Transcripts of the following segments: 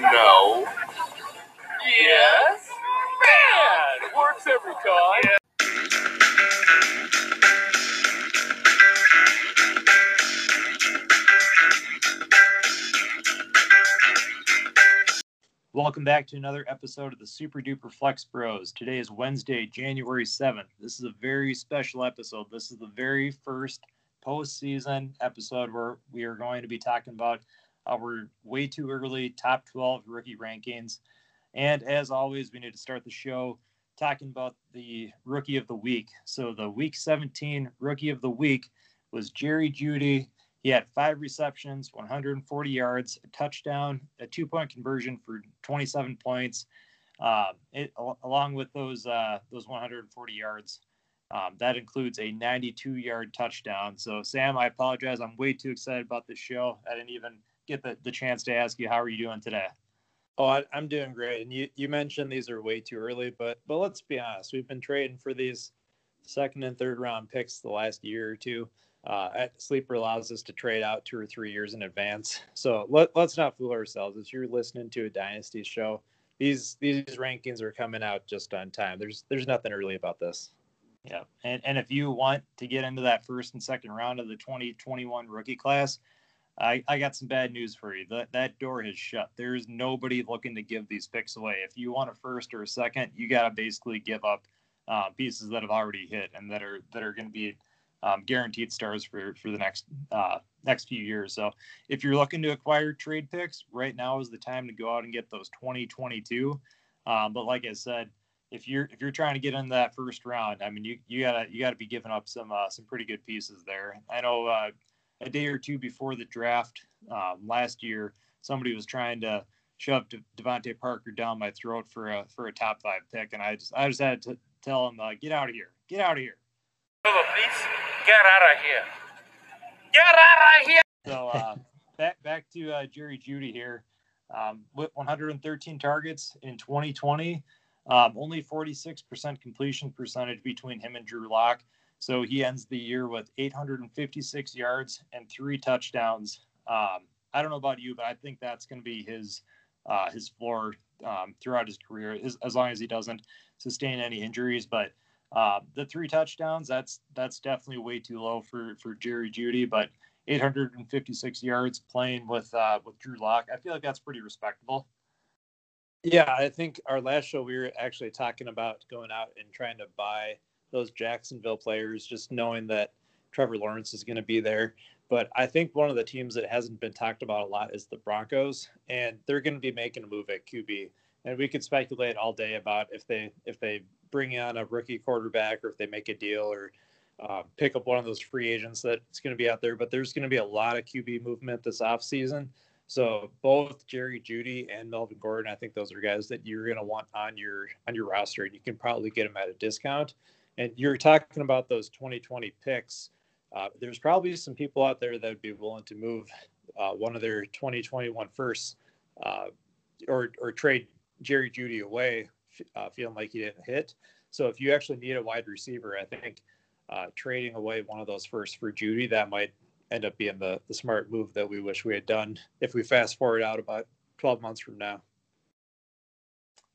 No. Yes. Man, it works every time. Welcome back to another episode of the Super Duper Flex Bros. Today is Wednesday, January 7th. This is a very special episode. This is the very first postseason episode where we are going to be talking about our way too early top 12 rookie rankings. And as always, we need to start the show talking about the rookie of the week. So the week 17 rookie of the week was Jerry Jeudy. He had five receptions, 140 yards, a touchdown, a two point conversion for 27 points. Um, it, along with those uh, those 140 yards, um, that includes a 92 yard touchdown. So, Sam, I apologize. I'm way too excited about this show. I didn't even get the, the chance to ask you, how are you doing today? Oh, I, I'm doing great. And you, you mentioned these are way too early, but but let's be honest. We've been trading for these second and third round picks the last year or two. Uh, at Sleeper allows us to trade out two or three years in advance. So let, let's not fool ourselves. If you're listening to a dynasty show, these these rankings are coming out just on time. There's there's nothing early about this. Yeah. And, and if you want to get into that first and second round of the 2021 rookie class, I, I got some bad news for you. That that door has shut. There's nobody looking to give these picks away. If you want a first or a second, you got to basically give up uh, pieces that have already hit and that are that are going to be um, guaranteed stars for for the next uh, next few years. So if you're looking to acquire trade picks, right now is the time to go out and get those 2022. Um, but like I said, if you're if you're trying to get into that first round, I mean you you gotta you gotta be giving up some uh, some pretty good pieces there. I know uh, a day or two before the draft um, last year, somebody was trying to shove De- DeVante Parker down my throat for a for a top five pick, and I just I just had to tell him uh, get out of here, get out of here. Please get out of here. Get out of here. So uh, back back to uh, Jerry Jeudy here. Um, with 113 targets in 2020, um, only 46% completion percentage between him and Drew Lock. So he ends the year with 856 yards and three touchdowns. Um, I don't know about you, but I think that's going to be his uh, his floor um, throughout his career, as, as long as he doesn't sustain any injuries. But uh, the three touchdowns, that's that's definitely way too low for for Jerry Jeudy. But 856 yards playing with uh, with Drew Lock. I feel like that's pretty respectable. Yeah, I think our last show we were actually talking about going out and trying to buy those Jacksonville players, just knowing that Trevor Lawrence is going to be there. But I think one of the teams that hasn't been talked about a lot is the Broncos, and they're going to be making a move at QB. And we could speculate all day about if they if they bring on a rookie quarterback or if they make a deal or uh, pick up one of those free agents that's going to be out there. But there's going to be a lot of QB movement this offseason. So both Jerry Jeudy and Melvin Gordon, I think those are guys that you're going to want on your on your roster, and you can probably get them at a discount. And you're talking about those 2020 picks. Uh, there's probably some people out there that would be willing to move uh, one of their 2021 firsts uh, or or trade Jerry Jeudy away, uh, feeling like he didn't hit. So if you actually need a wide receiver, I think uh, trading away one of those firsts for Jeudy that might end up being the the smart move that we wish we had done if we fast forward out about 12 months from now.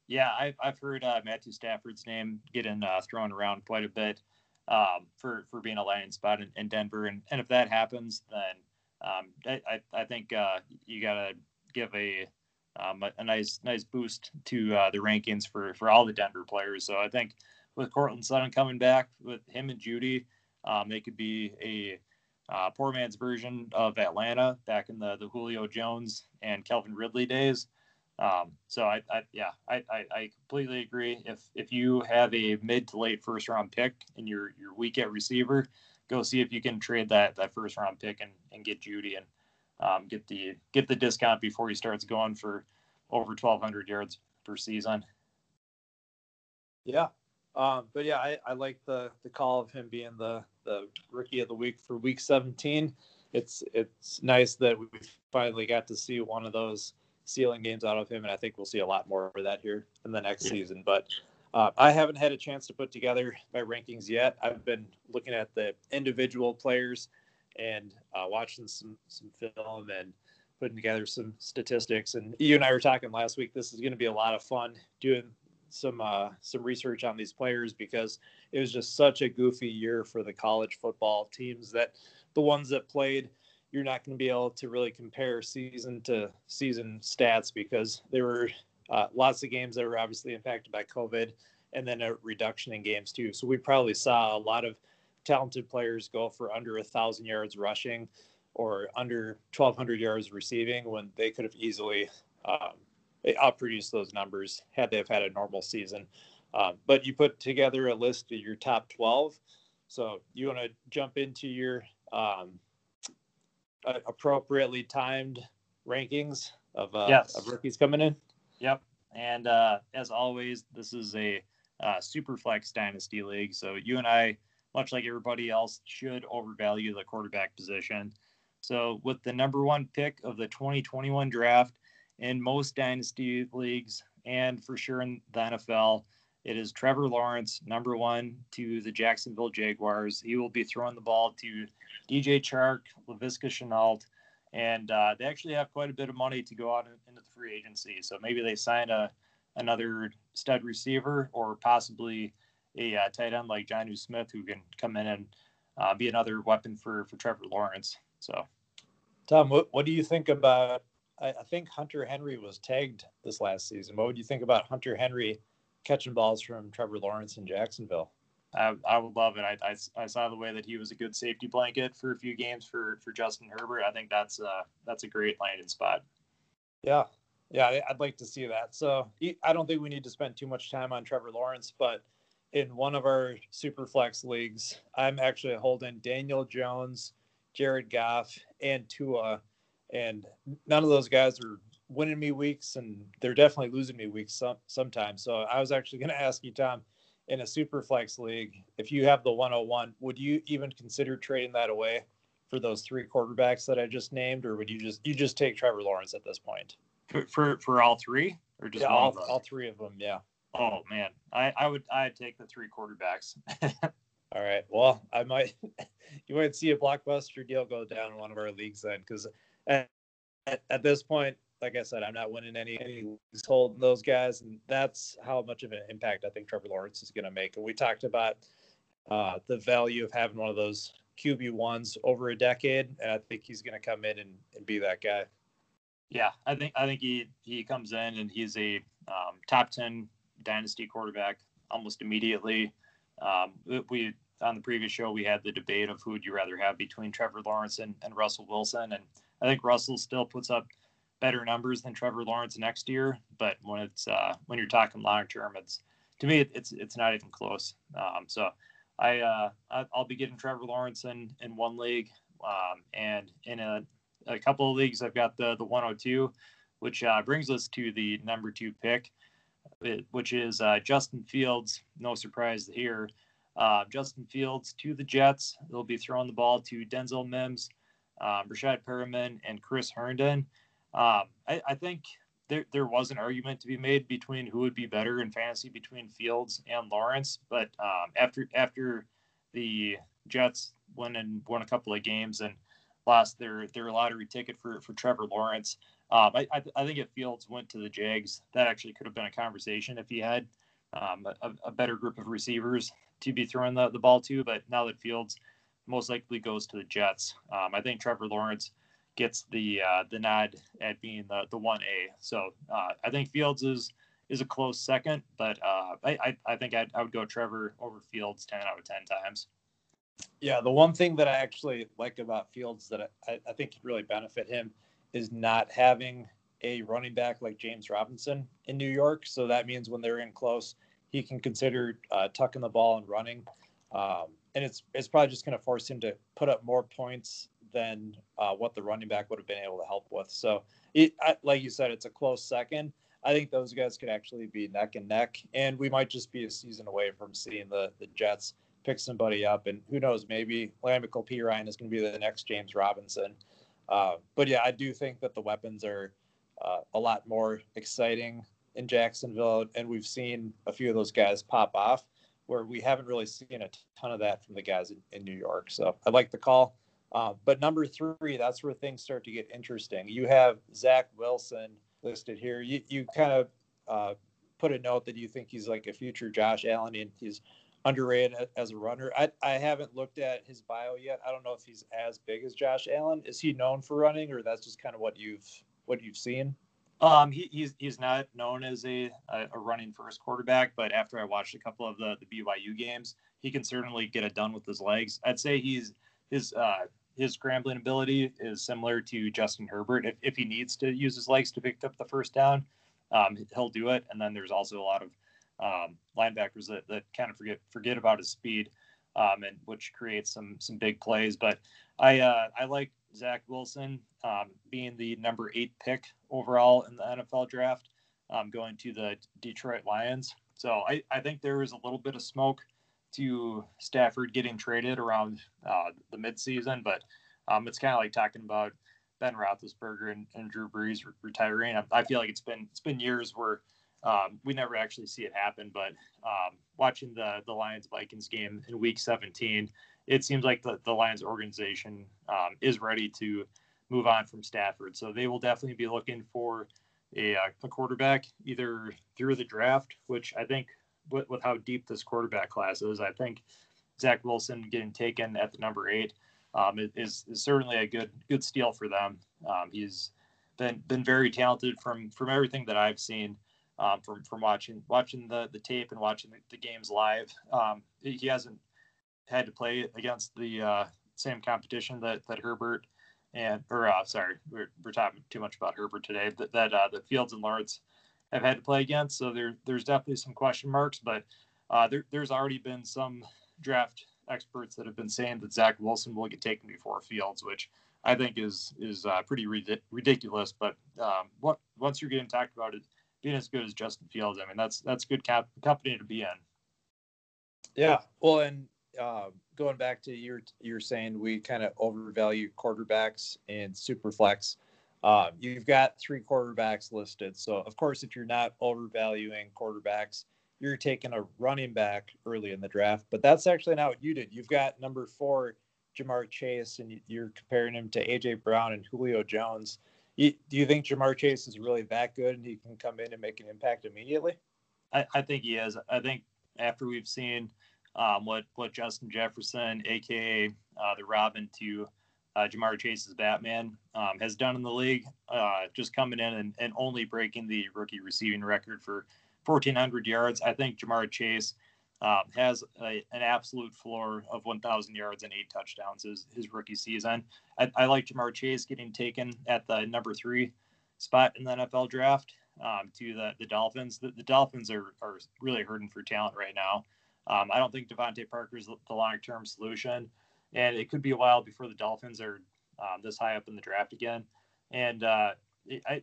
Yeah, I've, I've heard uh, Matthew Stafford's name getting uh, thrown around quite a bit um, for for being a landing spot in, in Denver, and, and if that happens, then um, I, I, I think uh, you got to give a, um, a a nice nice boost to uh, the rankings for for all the Denver players. So I think with Courtland Sutton coming back with him and Jeudy, um, they could be a uh, poor man's version of Atlanta back in the the Julio Jones and Calvin Ridley days. Um, so I, I yeah, I, I, I completely agree. If if you have a mid to late first round pick and you're you're weak at receiver, go see if you can trade that that first round pick and, and get Jeudy and um, get the get the discount before he starts going for over 1,200 yards per season. Yeah. Um, but yeah, I, I like the the call of him being the the rookie of the week for week 17. It's it's nice that we finally got to see one of those ceiling games out of him, and I think we'll see a lot more of that here in the next Yeah. season. But uh, I haven't had a chance to put together my rankings yet. I've been looking at the individual players and uh, watching some some film and putting together some statistics. And you and I were talking last week. This is going to be a lot of fun doing some uh, some research on these players because it was just such a goofy year for the college football teams that the ones that played you're not going to be able to really compare season to season stats because there were uh, lots of games that were obviously impacted by COVID and then a reduction in games too. So we probably saw a lot of talented players go for under a thousand yards rushing or under 1200 yards receiving when they could have easily um, outproduced those numbers had they have had a normal season. Um, but you put together a list of your top 12. So you want to jump into your um, appropriately timed rankings of, uh, yes. of rookies coming in? Yep. And uh, as always, this is a uh, super flex dynasty league. So you and I, much like everybody else, should overvalue the quarterback position. So with the number one pick of the 2021 draft in most dynasty leagues, and for sure in the NFL, it is Trevor Lawrence, number one to the Jacksonville Jaguars. He will be throwing the ball to DJ Chark, Laviska Shenault, and uh, they actually have quite a bit of money to go out into the free agency. So maybe they sign a another stud receiver or possibly a uh, tight end like Jonnu Smith who can come in and uh, be another weapon for for Trevor Lawrence. So, Tom, what what do you think about? I, I think Hunter Henry was tagged this last season. What would you think about Hunter Henry? Catching balls from Trevor Lawrence in Jacksonville. I, I would love it. I, I, I, saw the way that he was a good safety blanket for a few games for, for Justin Herbert. I think that's uh, that's a great landing spot. Yeah, yeah, I'd like to see that. So I don't think we need to spend too much time on Trevor Lawrence, but in one of our super flex leagues, I'm actually holding Daniel Jones, Jared Goff, and Tua, and none of those guys are winning me weeks and they're definitely losing me weeks some, sometimes. So I was actually going to ask you, Tom, in a super flex league, if you have the 101, would you even consider trading that away for those three quarterbacks that I just named, or would you just you just take Trevor Lawrence at this point? For for, for all three, or just yeah, all, all three of them? Yeah. Oh man, I I would I'd take the three quarterbacks. all right. Well, I might you might see a blockbuster deal go down in one of our leagues then, because at, at, at this point like I said, I'm not winning any any holding those guys, and that's how much of an impact I think Trevor Lawrence is going to make. And we talked about uh, the value of having one of those QB ones over a decade, and I think he's going to come in and, and be that guy. Yeah, I think I think he he comes in and he's a um, top ten dynasty quarterback almost immediately. Um, we on the previous show we had the debate of who would you rather have between Trevor Lawrence and, and Russell Wilson, and I think Russell still puts up better numbers than Trevor Lawrence next year. But when it's uh, when you're talking long term, it's to me it's it's not even close. Um, so I uh, I'll be getting Trevor Lawrence in in one league, um, and in a, a couple of leagues I've got the the 102, which uh, brings us to the number two pick, which is uh, Justin Fields. No surprise here. Uh, Justin Fields to the Jets. They'll be throwing the ball to Denzel Mims, um, Rashad Perriman, and Chris Herndon. Um, I, I, think there, there was an argument to be made between who would be better in fantasy between Fields and Lawrence, but um, after after the Jets went and won a couple of games and lost their their lottery ticket for for Trevor Lawrence, um, I, I, I think if Fields went to the Jags, that actually could have been a conversation if he had um, a, a, better group of receivers to be throwing the, the ball to. But now that Fields most likely goes to the Jets, um, I think Trevor Lawrence gets the uh, the nod at being the the one A. So uh, I think Fields is is a close second, but uh, I, I, I think I'd, I would go Trevor over Fields ten out of ten times. Yeah, the one thing that I actually like about Fields that I, I think could really benefit him is not having a running back like James Robinson in New York. So that means when they're in close, he can consider uh, tucking the ball and running. Um, and it's it's probably just going to force him to put up more points than uh, what the running back would have been able to help with. So, it, I, like you said, it's a close second. I think those guys could actually be neck and neck, and we might just be a season away from seeing the the Jets pick somebody up. And who knows, maybe La'Mical Perine is going to be the next James Robinson. Uh, but yeah, I do think that the weapons are uh, a lot more exciting in Jacksonville, and we've seen a few of those guys pop off where we haven't really seen a ton of that from the guys in, in New York. So I like the call. Uh, but number three, that's where things start to get interesting. You have Zach Wilson listed here. You you kind of uh, put a note that you think he's like a future Josh Allen and he's underrated as a runner. I, I haven't looked at his bio yet. I don't know if he's as big as Josh Allen. Is he known for running, or that's just kind of what you've what you've seen? Um, he, he's he's not known as a, a running first quarterback, but after I watched a couple of the, the BYU games, he can certainly get it done with his legs. I'd say he's his uh, his scrambling ability is similar to Justin Herbert. If, if he needs to use his legs to pick up the first down, um, he'll do it. And then there's also a lot of um, linebackers that, that kind of forget forget about his speed, um, and which creates some some big plays. But I uh, I like Zach Wilson um, being the number eight pick overall in the NFL draft, um, going to the Detroit Lions. So I, I think there is a little bit of smoke to Stafford getting traded around uh, the midseason, but um, it's kind of like talking about Ben Roethlisberger and, and Drew Brees re- retiring. I, I, feel like it's been it's been years where um, we never actually see it happen. But um, watching the the Lions Vikings game in Week 17, it seems like the, the Lions organization um, is ready to move on from Stafford. So they will definitely be looking for a, uh, a quarterback either through the draft, which I think with, with how deep this quarterback class is, I think Zach Wilson getting taken at the number eight um, is, is certainly a good good steal for them. Um, he's been been very talented from from everything that I've seen um, from from watching watching the the tape and watching the, the games live. Um, he hasn't had to play against the uh, same competition that that Herbert and or uh, sorry, we're, we're talking too much about Herbert today. That that uh, the Fields and Lawrence have had to play against. So there there's definitely some question marks, but uh, there, there's already been some draft experts that have been saying that Zach Wilson will get taken before Fields, which I think is is uh, pretty ridiculous. But um, what once you're getting talked about it being as good as Justin Fields, I mean that's that's good cap- company to be in. Yeah, well, and uh, going back to your you're saying we kind of overvalue quarterbacks in superflex. Uh, you've got three quarterbacks listed, so of course, if you're not overvaluing quarterbacks, you're taking a running back early in the draft. But that's actually not what you did. You've got number four, Ja'Marr Chase, and you're comparing him to AJ Brown and Julio Jones. do you think Ja'Marr Chase is really that good and he can come in and make an impact immediately? I, I think he is. I think after we've seen um, what what Justin Jefferson, aka uh, the Robin to uh, Ja'Marr Chase's Batman, um, has done in the league, uh, just coming in and, and only breaking the rookie receiving record for 1,400 yards. I think Ja'Marr Chase um, has a, an absolute floor of 1,000 yards and eight touchdowns his, his rookie season. I, I, like Ja'Marr Chase getting taken at the number three spot in the NFL draft um, to the, the Dolphins. The, the Dolphins are, are really hurting for talent right now. Um, I don't think DeVante Parker is the long term solution, and it could be a while before the Dolphins are um, this high up in the draft again. And uh, I,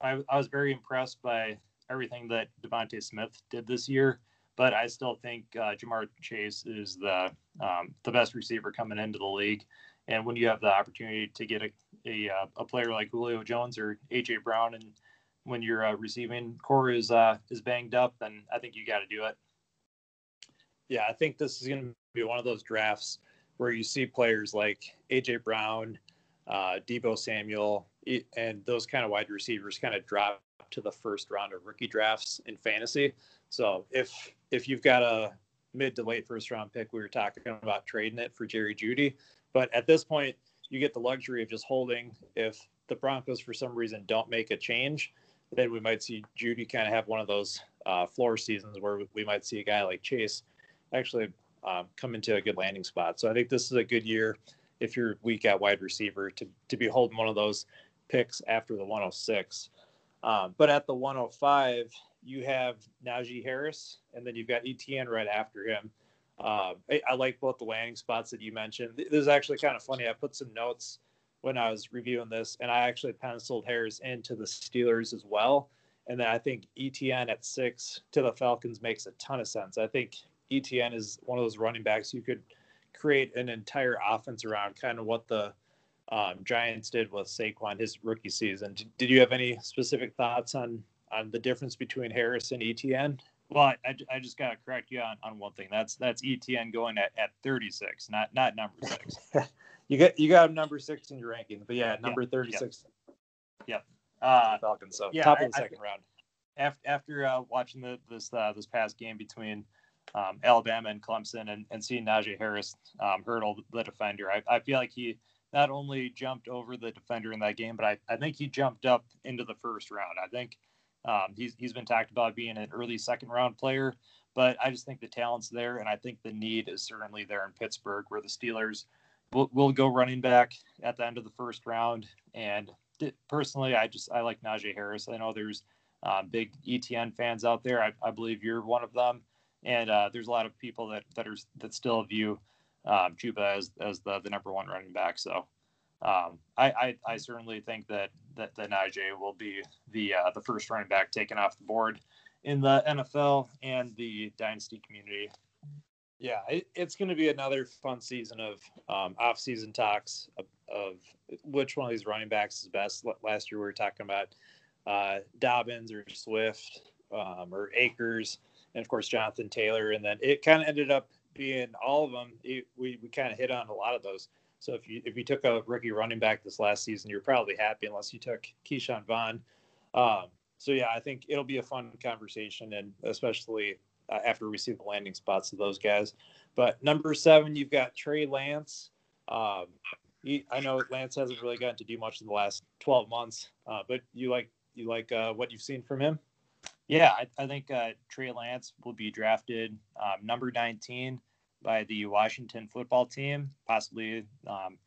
I, I was very impressed by everything that DeVonta Smith did this year, but I still think uh, Ja'Marr Chase is the um, the best receiver coming into the league. And when you have the opportunity to get a a, uh, a player like Julio Jones or AJ Brown, and when your uh, receiving corps is uh, is banged up, then I think you got to do it yeah, I think this is going to be one of those drafts where you see players like AJ Brown, uh, Deebo Samuel, and those kind of wide receivers kind of drop to the first round of rookie drafts in fantasy. So if if you've got a mid to late first round pick, we were talking about trading it for Jerry Jeudy, but at this point, you get the luxury of just holding. If the Broncos for some reason don't make a change, then we might see Jeudy kind of have one of those uh, floor seasons where we might see a guy like Chase actually um, come into a good landing spot. So I think this is a good year if you're weak at wide receiver to to be holding one of those picks after the 106. Um, but at the 105, you have Najee Harris, and then you've got ETN right after him. Uh, I, I, like both the landing spots that you mentioned. This is actually kind of funny. I put some notes when I was reviewing this, and I actually penciled Harris into the Steelers as well. And then I think ETN at six to the Falcons makes a ton of sense. I think ETN is one of those running backs you could create an entire offense around, kind of what the um, Giants did with Saquon his rookie season. Did, did you have any specific thoughts on on the difference between Harris and ETN? Well, I, I just got to correct you on, on one thing. That's that's ETN going at, at 36, not not number six. You got you got number six in your ranking, but yeah, number thirty six. Yep. Uh, Falcons. So yeah, top of the I- second round. after after uh, watching the, this uh, this past game between um, Alabama and Clemson and, and seeing Najee Harris um, hurdle the defender, I, I feel like he not only jumped over the defender in that game, but I, I think he jumped up into the first round. I think um, he's he's been talked about being an early second round player, but I just think the talent's there, and I think the need is certainly there in Pittsburgh, where the Steelers will, will go running back at the end of the first round. And personally, I just I like Najee Harris. I know there's um, big ETN fans out there. I, I believe you're one of them, and uh, there's a lot of people that that are that still view um, as as the, the number one running back. So um, I, I I certainly think that that that Najee will be the uh, the first running back taken off the board in the NFL and the dynasty community. Yeah, it, it's going to be another fun season of um, off-season talks of, of which one of these running backs is best. Last year we were talking about uh, Dobbins or Swift um, or Akers, and of course Jonathan Taylor, and then it kind of ended up being all of them. It, we we kind of hit on a lot of those. So if you if you took a rookie running back this last season, you're probably happy unless you took Ke'Shawn Vaughn. Um, so yeah, I think it'll be a fun conversation, and especially uh, after we see the landing spots of those guys. But number seven, you've got Trey Lance. Um, he, I know Lance hasn't really gotten to do much in the last 12 months, uh, but you like you like uh, what you've seen from him. Yeah, I, I think uh, Trey Lance will be drafted um, number 19 by the Washington football team. Possibly um,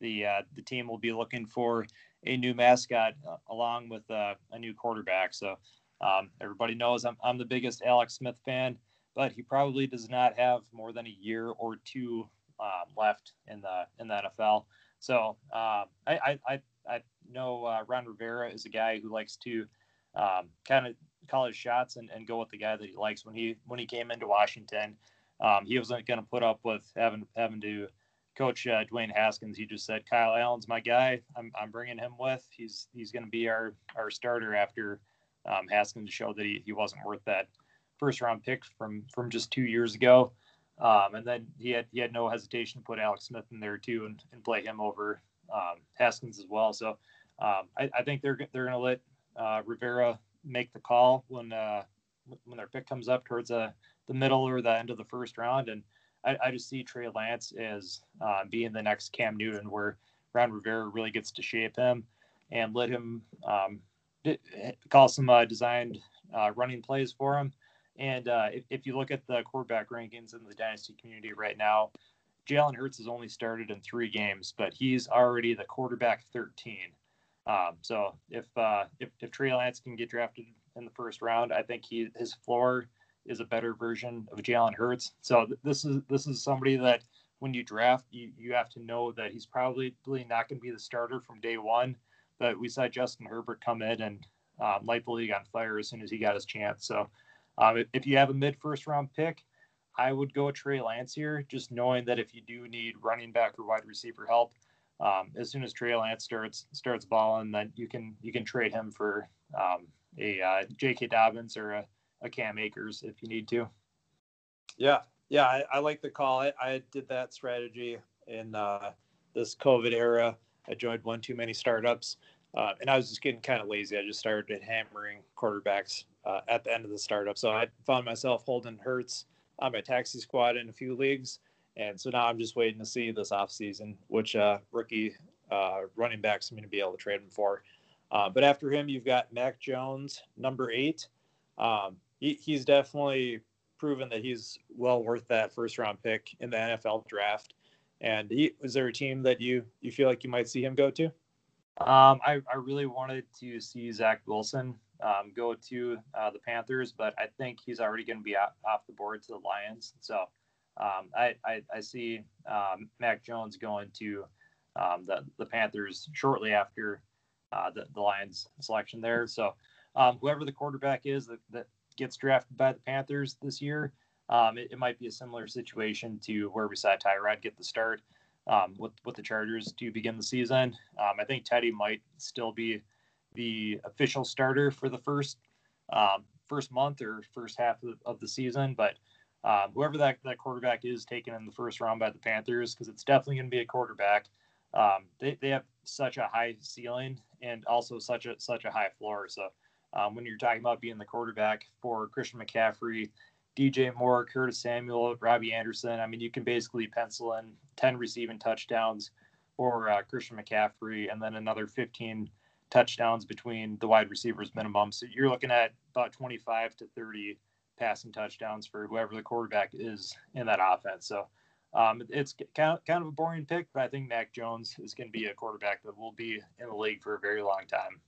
the uh, the team will be looking for a new mascot uh, along with uh, a new quarterback. So um, everybody knows I'm, I'm the biggest Alex Smith fan, but he probably does not have more than a year or two um, left in the in the NFL. So um, I, I, I I know uh, Ron Rivera is a guy who likes to um, kind of call his shots and, and go with the guy that he likes. When he when he came into Washington, um, he wasn't going to put up with having having to coach uh, Dwayne Haskins. He just said, "Kyle Allen's my guy. I'm, I'm bringing him with. He's he's going to be our our starter after um, Haskins showed that he, he wasn't worth that first round pick from from just two years ago." Um, and then he had he had no hesitation to put Alex Smith in there too and, and play him over um, Haskins as well. So um, I, I think they're they're going to let uh, Rivera make the call when uh, when their pick comes up towards uh, the middle or the end of the first round. And I, I just see Trey Lance as uh, being the next Cam Newton, where Ron Rivera really gets to shape him and let him um, call some uh, designed uh, running plays for him. And uh, if, if you look at the quarterback rankings in the dynasty community right now, Jalen Hurts has only started in three games, but he's already the quarterback 13. Um, so if, uh, if if Trey Lance can get drafted in the first round, I think he his floor is a better version of Jalen Hurts. So th- this is this is somebody that when you draft, you you have to know that he's probably not going to be the starter from day one. But we saw Justin Herbert come in and um, light the league on fire as soon as he got his chance. So um, if, if you have a mid first round pick, I would go Trey Lance here, just knowing that if you do need running back or wide receiver help, um, as soon as Trey Lance starts starts balling, then you can you can trade him for um, a uh, J.K. Dobbins or a, a Cam Akers if you need to. Yeah, yeah, I, I like the call. I, I did that strategy in uh, this COVID era. I joined one too many startups, uh, and I was just getting kind of lazy. I just started hammering quarterbacks uh, at the end of the startup. So I found myself holding Hurts on my taxi squad in a few leagues, and so now I'm just waiting to see this offseason which uh, rookie uh, running backs I'm going to be able to trade him for. Uh, but after him, you've got Mac Jones, number eight. Um, he, he's definitely proven that he's well worth that first round pick in the NFL draft. And he, is there a team that you you feel like you might see him go to? Um, I, I really wanted to see Zach Wilson um, go to uh, the Panthers, but I think he's already going to be off, off the board to the Lions. So um, I, I, I see um, Mac Jones going to um, the, the Panthers shortly after uh, the, the Lions selection there. So um, whoever the quarterback is that, that gets drafted by the Panthers this year, um, it, it might be a similar situation to where we saw Tyrod get the start um, with with the Chargers to begin the season. I think Teddy might still be the official starter for the first first month or first half of, of the season, but um, whoever that, that quarterback is taken in the first round by the Panthers, because it's definitely going to be a quarterback. um, they, they have such a high ceiling and also such a such a high floor. So um, when you're talking about being the quarterback for Christian McCaffrey, DJ Moore, Curtis Samuel, Robbie Anderson, I mean, you can basically pencil in 10 receiving touchdowns for uh, Christian McCaffrey and then another 15 touchdowns between the wide receivers minimum. So you're looking at about 25 to 30 passing touchdowns for whoever the quarterback is in that offense. So um, it's kind of, kind of a boring pick, but I think Mac Jones is going to be a quarterback that will be in the league for a very long time.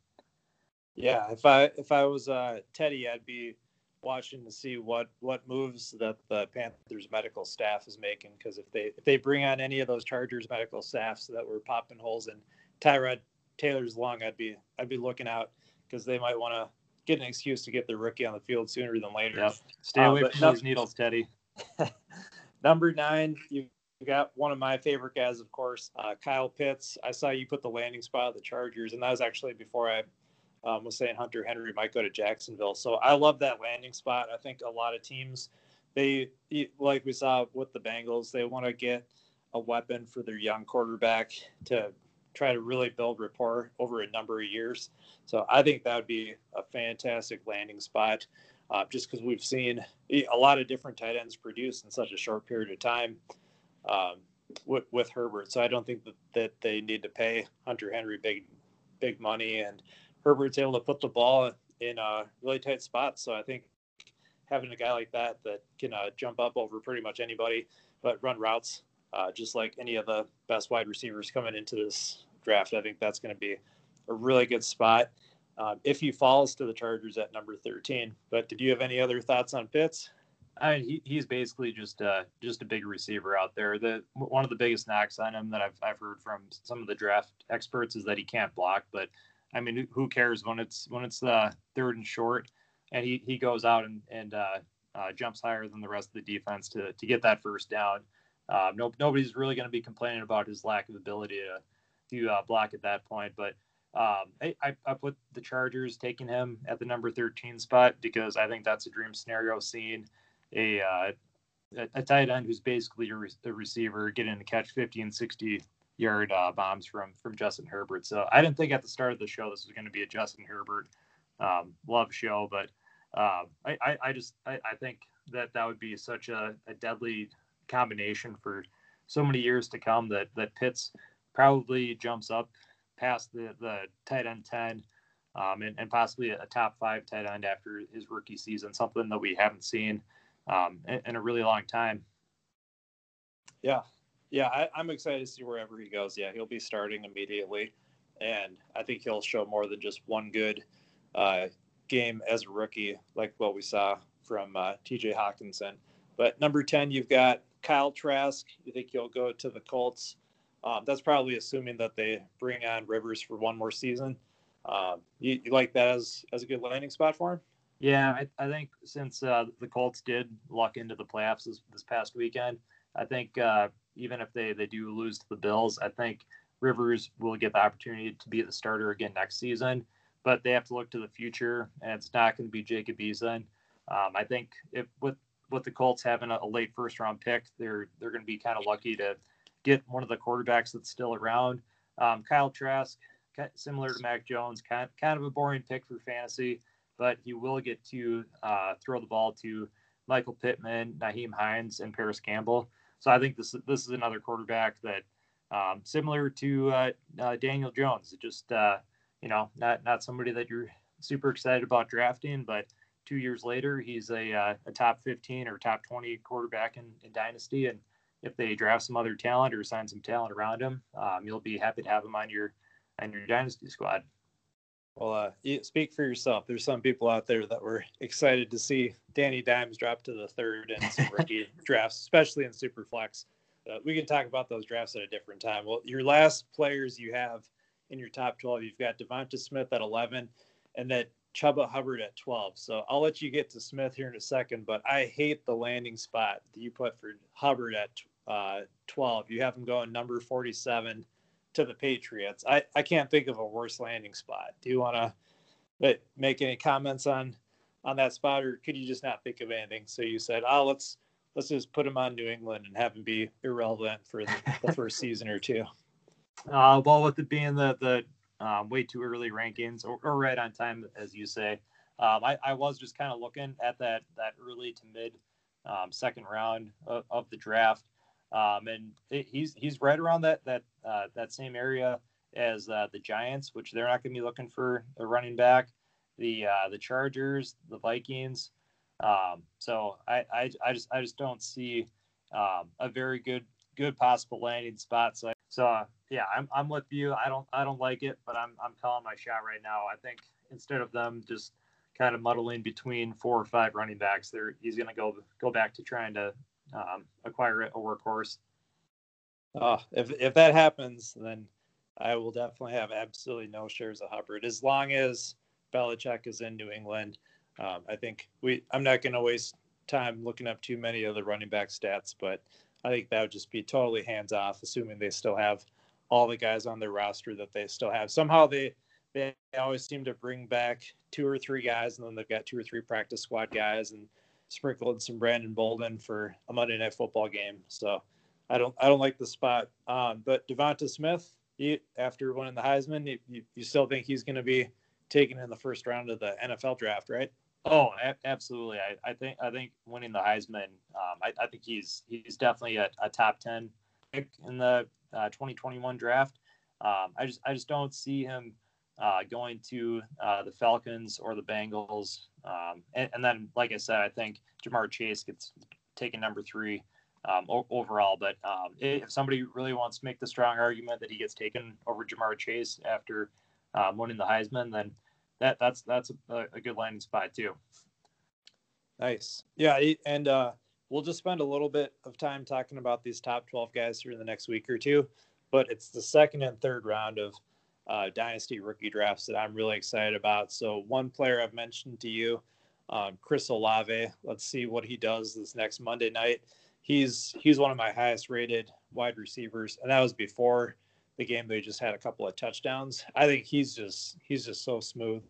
Yeah, if I if I was uh, Teddy, I'd be watching to see what what moves that the Panthers medical staff is making because if they if they bring on any of those Chargers medical staffs that were popping holes in Tyrod Taylor's lung, I'd be I'd be looking out because they might want to get an excuse to get their rookie on the field sooner than later. Yep. Stay uh, away from those needles, Teddy. number nine, you got one of my favorite guys, of course, uh, Kyle Pitts. I saw you put the landing spot of the Chargers, and that was actually before I um, was saying Hunter Henry might go to Jacksonville. So I love that landing spot. I think a lot of teams, they like we saw with the Bengals, they want to get a weapon for their young quarterback to try to really build rapport over a number of years. So I think that would be a fantastic landing spot. Uh, just because we've seen a lot of different tight ends produce in such a short period of time um, with, with Herbert. So I don't think that, that they need to pay Hunter Henry big big money and Herbert's able to put the ball in a really tight spots. So I think having a guy like that that can uh, jump up over pretty much anybody, but run routes, uh, just like any of the best wide receivers coming into this draft, I think that's going to be a really good spot uh, if he falls to the Chargers at number 13. But did you have any other thoughts on Pitts? I mean, he, he's basically just uh, just a big receiver out there. The one of the biggest knocks on him that I've I've heard from some of the draft experts is that he can't block, but I mean, who cares when it's when it's uh, third and short, and he, he goes out and and uh, uh, jumps higher than the rest of the defense to to get that first down. Uh, no, nobody's really going to be complaining about his lack of ability to to uh, block at that point. But um, I, I put the Chargers taking him at the number 13 spot because I think that's a dream scenario. Seeing a uh, a, tight end who's basically a, re- a receiver getting to catch 50 and 60 yard uh, bombs from from Justin Herbert. So I didn't think at the start of the show this was going to be a Justin Herbert um, love show, but uh, I, I, I just I, I, think that that would be such a, a, deadly combination for so many years to come that that Pitts probably jumps up past the the tight end ten. Um, and, and, possibly a top five tight end after his rookie season, something that we haven't seen um, in, in, a really long time. Yeah, yeah, I, am excited to see wherever he goes. Yeah, he'll be starting immediately, and I think he'll show more than just one good uh, game as a rookie, like what we saw from uh, T.J. Hockenson. But number ten, you've got Kyle Trask. You think he'll go to the Colts? Um, that's probably assuming that they bring on Rivers for one more season. Um, you, you, like that as as a good landing spot for him? Yeah, I, I think since uh, the Colts did luck into the playoffs this, this past weekend, I think uh, even if they they do lose to the Bills, I think Rivers will get the opportunity to be the starter again next season. But they have to look to the future, and it's not going to be Jacob Eason. Um, I think if with with the Colts having a, a late first round pick, they're they're going to be kind of lucky to get one of the quarterbacks that's still around. Um, Kyle Trask, similar to Mac Jones, kind kind of a boring pick for fantasy, but he will get to uh, throw the ball to Michael Pittman, Nyheim Hines, and Parris Campbell. So I think this this is another quarterback that um, similar to uh, uh, Daniel Jones, just uh, you know not not somebody that you're super excited about drafting, but two years later he's a, uh, a top 15 or top 20 quarterback in, in dynasty, and if they draft some other talent or sign some talent around him, um, you'll be happy to have him on your on your dynasty squad. Well, uh, you speak for yourself. There's some people out there that were excited to see Danny Dimes drop to the third in some rookie drafts, especially in Superflex. Uh, we can talk about those drafts at a different time. Well, your last players you have in your top 12, you've got Devonta Smith at 11 and that Chuba Hubbard at 12. So I'll let you get to Smith here in a second, but I hate the landing spot that you put for Hubbard at uh, 12. You have him going number 47 to the Patriots. I, I can't think of a worse landing spot. Do you want to uh, make any comments on on that spot, or could you just not think of anything? So you said, oh, let's let's just put him on New England and have him be irrelevant for the, the first season or two. Uh, well, with it being the the um, way too early rankings or, or, right on time, as you say, um, I, I, was just kind of looking at that that early to mid um, second round of, of the draft, um, and it, he's he's right around that that uh, that same area as uh, the Giants, which they're not going to be looking for a running back. The uh, the Chargers, the Vikings. Um, so I, I I just I just don't see um, a very good good possible landing spot. So so uh, yeah, I'm I'm with you. I don't I don't like it, but I'm I'm calling my shot right now. I think instead of them just kind of muddling between four or five running backs, there he's going to go go back to trying to um, acquire a workhorse. Oh, if if that happens, then I will definitely have absolutely no shares of Hubbard as long as Belichick is in New England. Um, I think we. I'm not going to waste time looking up too many of the running back stats, but I think that would just be totally hands off, assuming they still have all the guys on their roster that they still have. Somehow they they always seem to bring back two or three guys, and then they've got two or three practice squad guys, and sprinkled some Brandon Bolden for a Monday Night Football game. So I don't I don't like the spot. Um, but Devonta Smith, he, after winning the Heisman, you, you still think he's going to be taken in the first round of the NFL draft, right? Oh, a- absolutely. I, I, think I think winning the Heisman, um, I, I, think he's he's definitely a, a top ten pick in the uh, 2021 draft. Um, I just I just don't see him uh, going to uh, the Falcons or the Bengals. Um, and, and, then, like I said, I think Ja'Marr Chase gets taken number three um, o- overall. But um, if somebody really wants to make the strong argument that he gets taken over Ja'Marr Chase after um, winning the Heisman, then that that's that's a, a good landing spot too. Nice, yeah, and uh, we'll just spend a little bit of time talking about these top twelve guys in the next week or two. But it's the second and third round of uh, dynasty rookie drafts that I'm really excited about. So one player I've mentioned to you, um, Chris Olave. Let's see what he does this next Monday night. He's he's one of my highest rated wide receivers, and that was before the game they just had a couple of touchdowns. I think he's just he's just so smooth.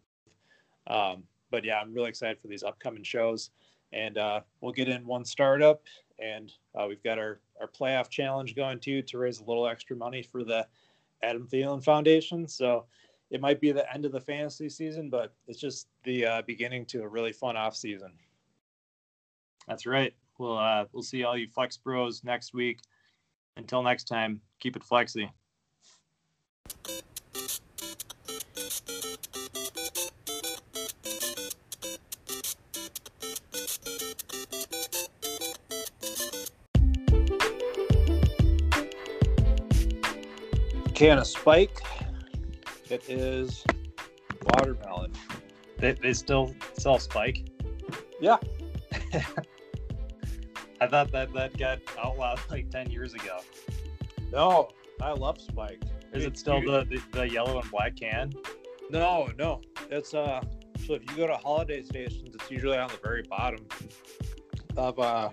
Um, but yeah, I'm really excited for these upcoming shows, and uh, we'll get in one startup, and uh, we've got our our playoff challenge going too to raise a little extra money for the Adam Thielen Foundation. So it might be the end of the fantasy season, but it's just the uh, beginning to a really fun off season. That's right. We'll uh, we'll see all you flex bros next week. Until next time, keep it flexy. Can of Spike. It is watermelon. They, they still sell Spike? Yeah. I thought that that got outlawed like 10 years ago. No, I love Spike. Is it still the, the, the yellow and black can? No, no. It's uh so if you go to holiday stations, it's usually on the very bottom of uh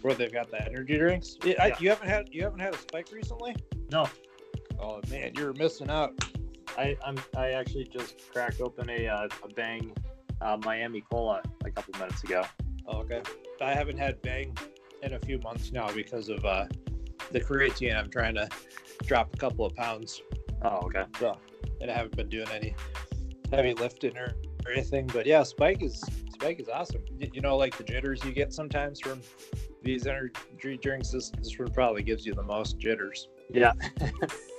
where they've got the energy drinks. Yeah, I, you haven't had you haven't had a spike recently? No. Oh man, you're missing out. I I'm I actually just cracked open a uh, a Bang uh, Miami Cola a couple minutes ago. Oh, okay. I haven't had Bang in a few months now because of uh, the creatine. I'm trying to drop a couple of pounds. Oh, okay. So, and I haven't been doing any heavy lifting or, or anything. But yeah, Spike is Spike is awesome. You know, like the jitters you get sometimes from these energy drinks. This this one probably gives you the most jitters. Yeah.